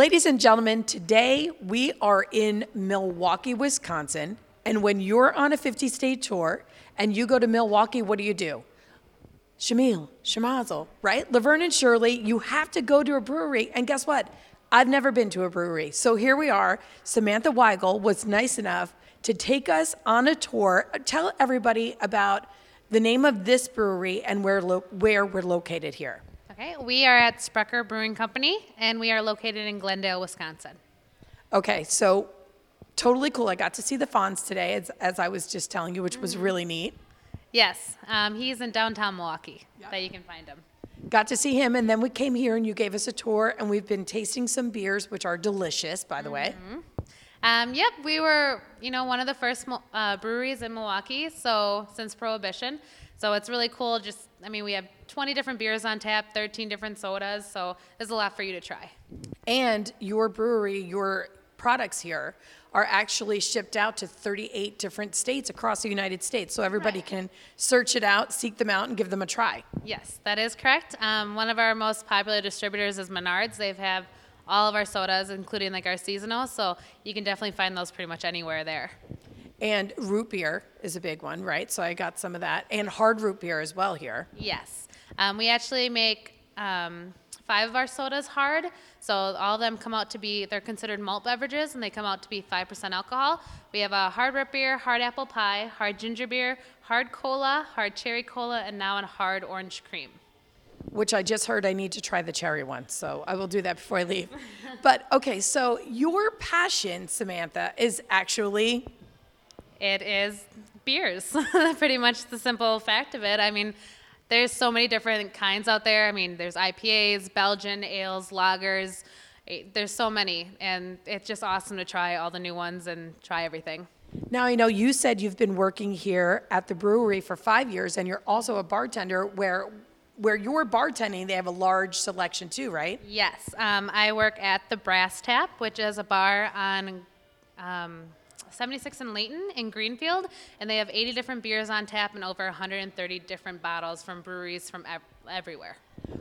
Ladies and gentlemen, today we are in Milwaukee, Wisconsin. And when you're on a 50 state tour and you go to Milwaukee, what do you do? Shamil, Shemazel, right? Laverne and Shirley, you have to go to a brewery. And guess what? I've never been to a brewery. So here we are. Samantha Weigel was nice enough to take us on a tour. Tell everybody about the name of this brewery and where, lo- where we're located here. Okay, we are at Sprecher Brewing Company, and we are located in Glendale, Wisconsin. Okay, so totally cool. I got to see the Fonz today, as, as I was just telling you, which was really neat. Yes, um, he's in downtown Milwaukee. That you can find him. Got to see him, and then we came here and you gave us a tour, and we've been tasting some beers, which are delicious, by the way. Um, yep, we were, you know, one of the first uh, breweries in Milwaukee. So since Prohibition, so it's really cool. Just, I mean, we have 20 different beers on tap, 13 different sodas. So there's a lot for you to try. And your brewery, your products here are actually shipped out to 38 different states across the United States. So everybody Right. can search it out, seek them out, and give them a try. Yes, that is correct. Um, one of our most popular distributors is Menards. They have all of our sodas, including like our seasonal. So you can definitely find those pretty much anywhere there. And root beer is a big one, right? So I got some of that. And hard root beer as well here. Yes. Um, we actually make um, five of our sodas hard. So all of them come out to be, they're considered malt beverages and they come out to be 5% alcohol. We have a hard root beer, hard apple pie, hard ginger beer, hard cola, hard cherry cola, and now a hard orange cream. which I just heard I need to try the cherry one. So I will do that before I leave. but okay, so your passion, Samantha, is actually It is beers. Pretty much the simple fact of it. I mean, there's so many different kinds out there. I mean, there's IPAs, Belgian ales, lagers. eh, There's so many, and it's just awesome to try all the new ones and try everything. now I know you said you've been working here at the brewery for five years, and you're also a bartender. Where where you're bartending, they have a large selection too, right? Yes, um, I work at the Brass Tap, which is a bar on um, 76 and Layton in Greenfield, and they have 80 different beers on tap and over 130 different bottles from breweries from ev- everywhere.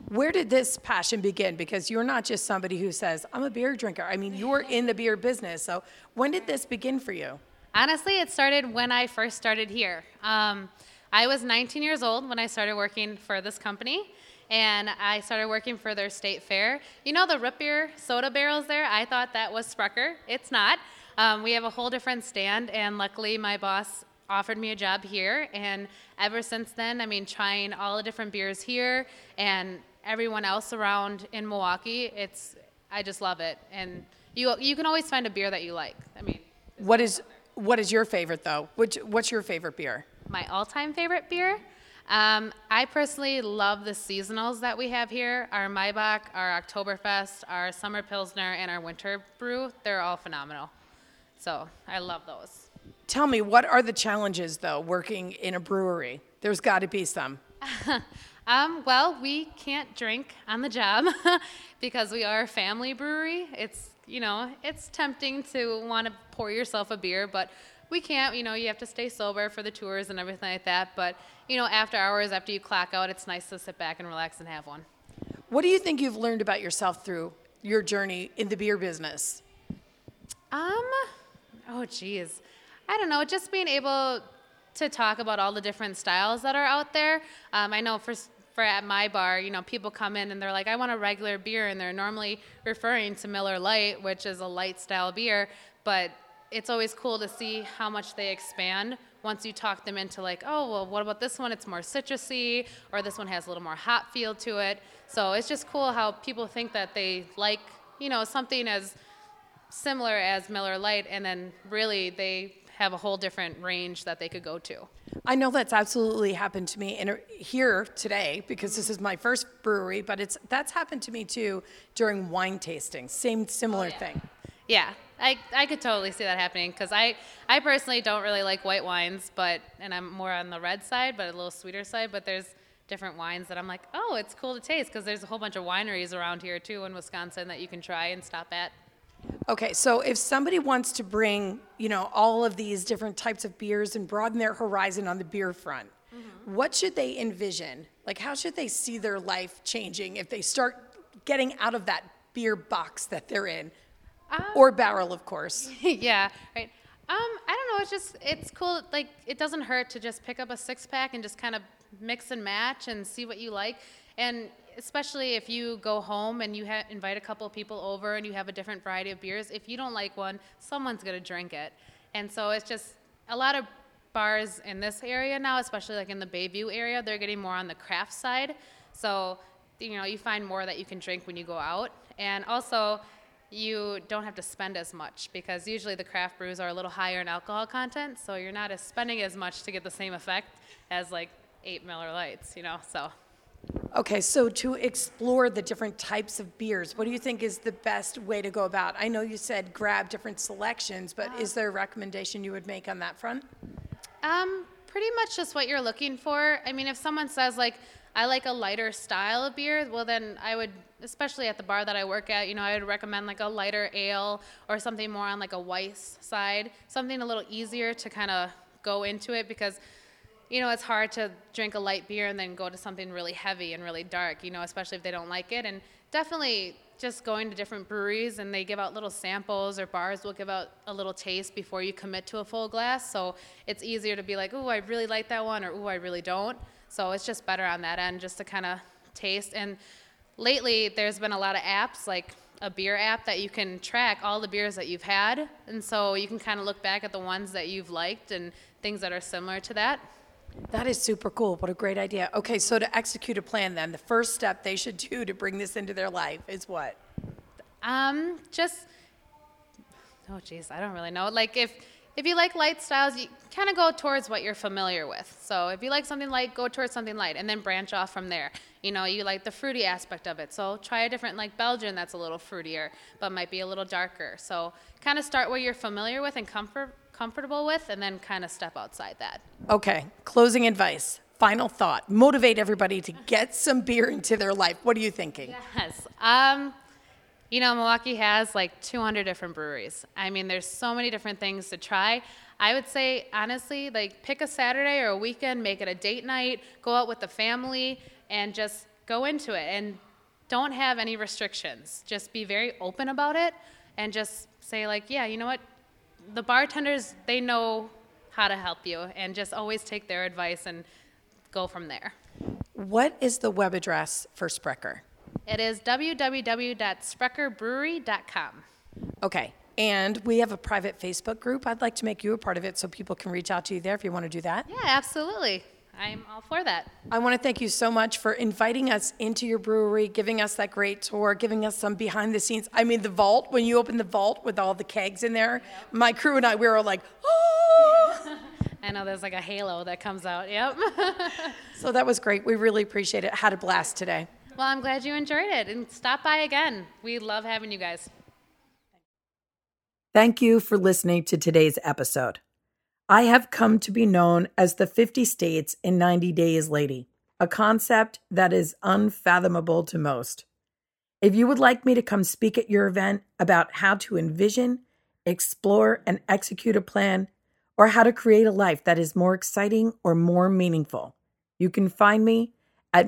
Where did this passion begin? Because you're not just somebody who says I'm a beer drinker. I mean, you're in the beer business. So when did this begin for you? Honestly, it started when I first started here. Um, I was 19 years old when I started working for this company, and I started working for their state fair. You know the root beer soda barrels there? I thought that was Sprecher. It's not. Um, we have a whole different stand, and luckily, my boss offered me a job here. And ever since then, I mean, trying all the different beers here and everyone else around in Milwaukee, it's I just love it. And you you can always find a beer that you like. I mean. What is what is your favorite though? Which what's your favorite beer? my all-time favorite beer. Um, I personally love the seasonals that we have here. Our Maibock, our Oktoberfest, our Summer Pilsner, and our Winter Brew. They're all phenomenal. So I love those. Tell me, what are the challenges though working in a brewery? There's got to be some. Um, well, we can't drink on the job because we are a family brewery. It's you know it's tempting to want to pour yourself a beer, but we can't. You know you have to stay sober for the tours and everything like that. But you know after hours, after you clock out, it's nice to sit back and relax and have one. What do you think you've learned about yourself through your journey in the beer business? Um, oh geez, I don't know. Just being able to talk about all the different styles that are out there. Um, I know for for at my bar, you know, people come in and they're like, I want a regular beer, and they're normally referring to Miller Lite, which is a light style beer, but it's always cool to see how much they expand once you talk them into like, oh, well, what about this one? It's more citrusy, or this one has a little more hot feel to it. So it's just cool how people think that they like, you know, something as similar as Miller Lite, and then really they have a whole different range that they could go to. I know that's absolutely happened to me in here today because this is my first brewery, but it's that's happened to me too during wine tasting. Same similar oh, thing. Yeah, I, I could totally see that happening because I, I personally don't really like white wines, but and I'm more on the red side, but a little sweeter side. But there's different wines that I'm like, oh, it's cool to taste because there's a whole bunch of wineries around here too in Wisconsin that you can try and stop at. Okay, so if somebody wants to bring, you know, all of these different types of beers and broaden their horizon on the beer front, what should they envision? Like, how should they see their life changing if they start getting out of that beer box that they're in, or barrel, of course? yeah, right. Um, I don't know. It's just it's cool. Like it doesn't hurt to just pick up a six pack and just kind of mix and match and see what you like. And especially if you go home and you ha- invite a couple of people over and you have a different variety of beers, if you don't like one, someone's gonna drink it. And so it's just a lot of bars in this area now, especially like in the Bayview area, they're getting more on the craft side. So you know you find more that you can drink when you go out, and also you don't have to spend as much because usually the craft brews are a little higher in alcohol content, so you're not as spending as much to get the same effect as like eight Miller Lights, you know. So Okay, so to explore the different types of beers, what do you think is the best way to go about? I know you said grab different selections, but is there a recommendation you would make on that front? Um, pretty much just what you're looking for. I mean, if someone says like, I like a lighter style of beer, well then I would, especially at the bar that I work at, you know, I would recommend like a lighter ale or something more on like a Weiss side, something a little easier to kind of go into it because, you know, it's hard to drink a light beer and then go to something really heavy and really dark, you know, especially if they don't like it. And definitely just going to different breweries and they give out little samples or bars will give out a little taste before you commit to a full glass. So it's easier to be like, oh, I really like that one or oh, I really don't. So it's just better on that end just to kind of taste. And lately there's been a lot of apps like a beer app that you can track all the beers that you've had. And so you can kind of look back at the ones that you've liked and things that are similar to that. That is super cool. What a great idea. Okay, so to execute a plan, then, the first step they should do to bring this into their life is what? Um, just oh geez, I don't really know. Like if if you like light styles, you kind of go towards what you're familiar with. So if you like something light, go towards something light, and then branch off from there. You know, you like the fruity aspect of it, so try a different like Belgian that's a little fruitier, but might be a little darker. So kind of start where you're familiar with and comfort comfortable with, and then kind of step outside that. Okay, closing advice. Final thought. Motivate everybody to get some beer into their life. What are you thinking? Yes. Um, you know, Milwaukee has like 200 different breweries. I mean, there's so many different things to try. I would say, honestly, like pick a Saturday or a weekend, make it a date night, go out with the family, and just go into it. And don't have any restrictions. Just be very open about it and just say, like, yeah, you know what? The bartenders, they know how to help you, and just always take their advice and go from there. What is the web address for Sprecher? It is www.sprecherbrewery.com. Okay, and we have a private Facebook group. I'd like to make you a part of it so people can reach out to you there if you want to do that. Yeah, absolutely. I'm all for that. I want to thank you so much for inviting us into your brewery, giving us that great tour, giving us some behind the scenes. I mean, the vault, when you open the vault with all the kegs in there, my crew and I, we were like, oh! I know there's like a halo that comes out. Yep. so that was great. We really appreciate it. Had a blast today. Well, I'm glad you enjoyed it and stop by again. We love having you guys. Thank you for listening to today's episode. I have come to be known as the 50 States in 90 Days Lady, a concept that is unfathomable to most. If you would like me to come speak at your event about how to envision, explore, and execute a plan, or how to create a life that is more exciting or more meaningful, you can find me at